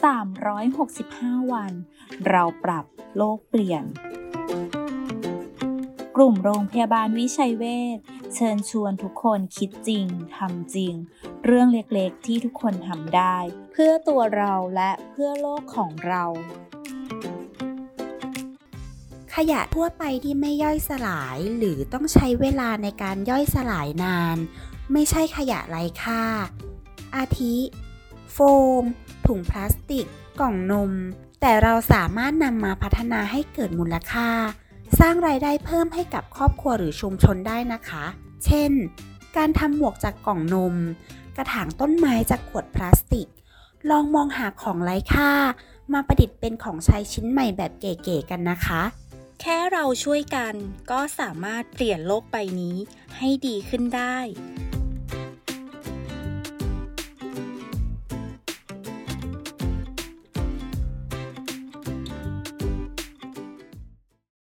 365 วัน เราปรับโลกเปลี่ยน กลุ่มโรงพยาบาลวิชัยเวชเชิญชวนทุกคนคิดจริงทำจริง เรื่องเล็กๆที่ทุกคนทำได้ เพื่อตัวเราและเพื่อโลกของเรา ขยะทั่วไปที่ไม่ย่อยสลายหรือต้องใช้เวลาในการย่อยสลายนาน ไม่ใช่ขยะไร้ค่า อาทิ โฟม ถุงพลาสติก กล่องนม แต่เราสามารถนำมาพัฒนาให้เกิดมูลค่า สร้างรายได้เพิ่มให้กับครอบครัวหรือชุมชนได้นะคะ เช่น การทำหมวกจากกล่องนม กระถางต้นไม้จากขวดพลาสติก ลองมองหาของไร้ค่า มาประดิษฐ์เป็นของใช้ชิ้นใหม่แบบเก๋ๆกันนะคะแค่เราช่วยกันก็สามารถเปลี่ยนโลกใบนี้ให้ดีขึ้นได้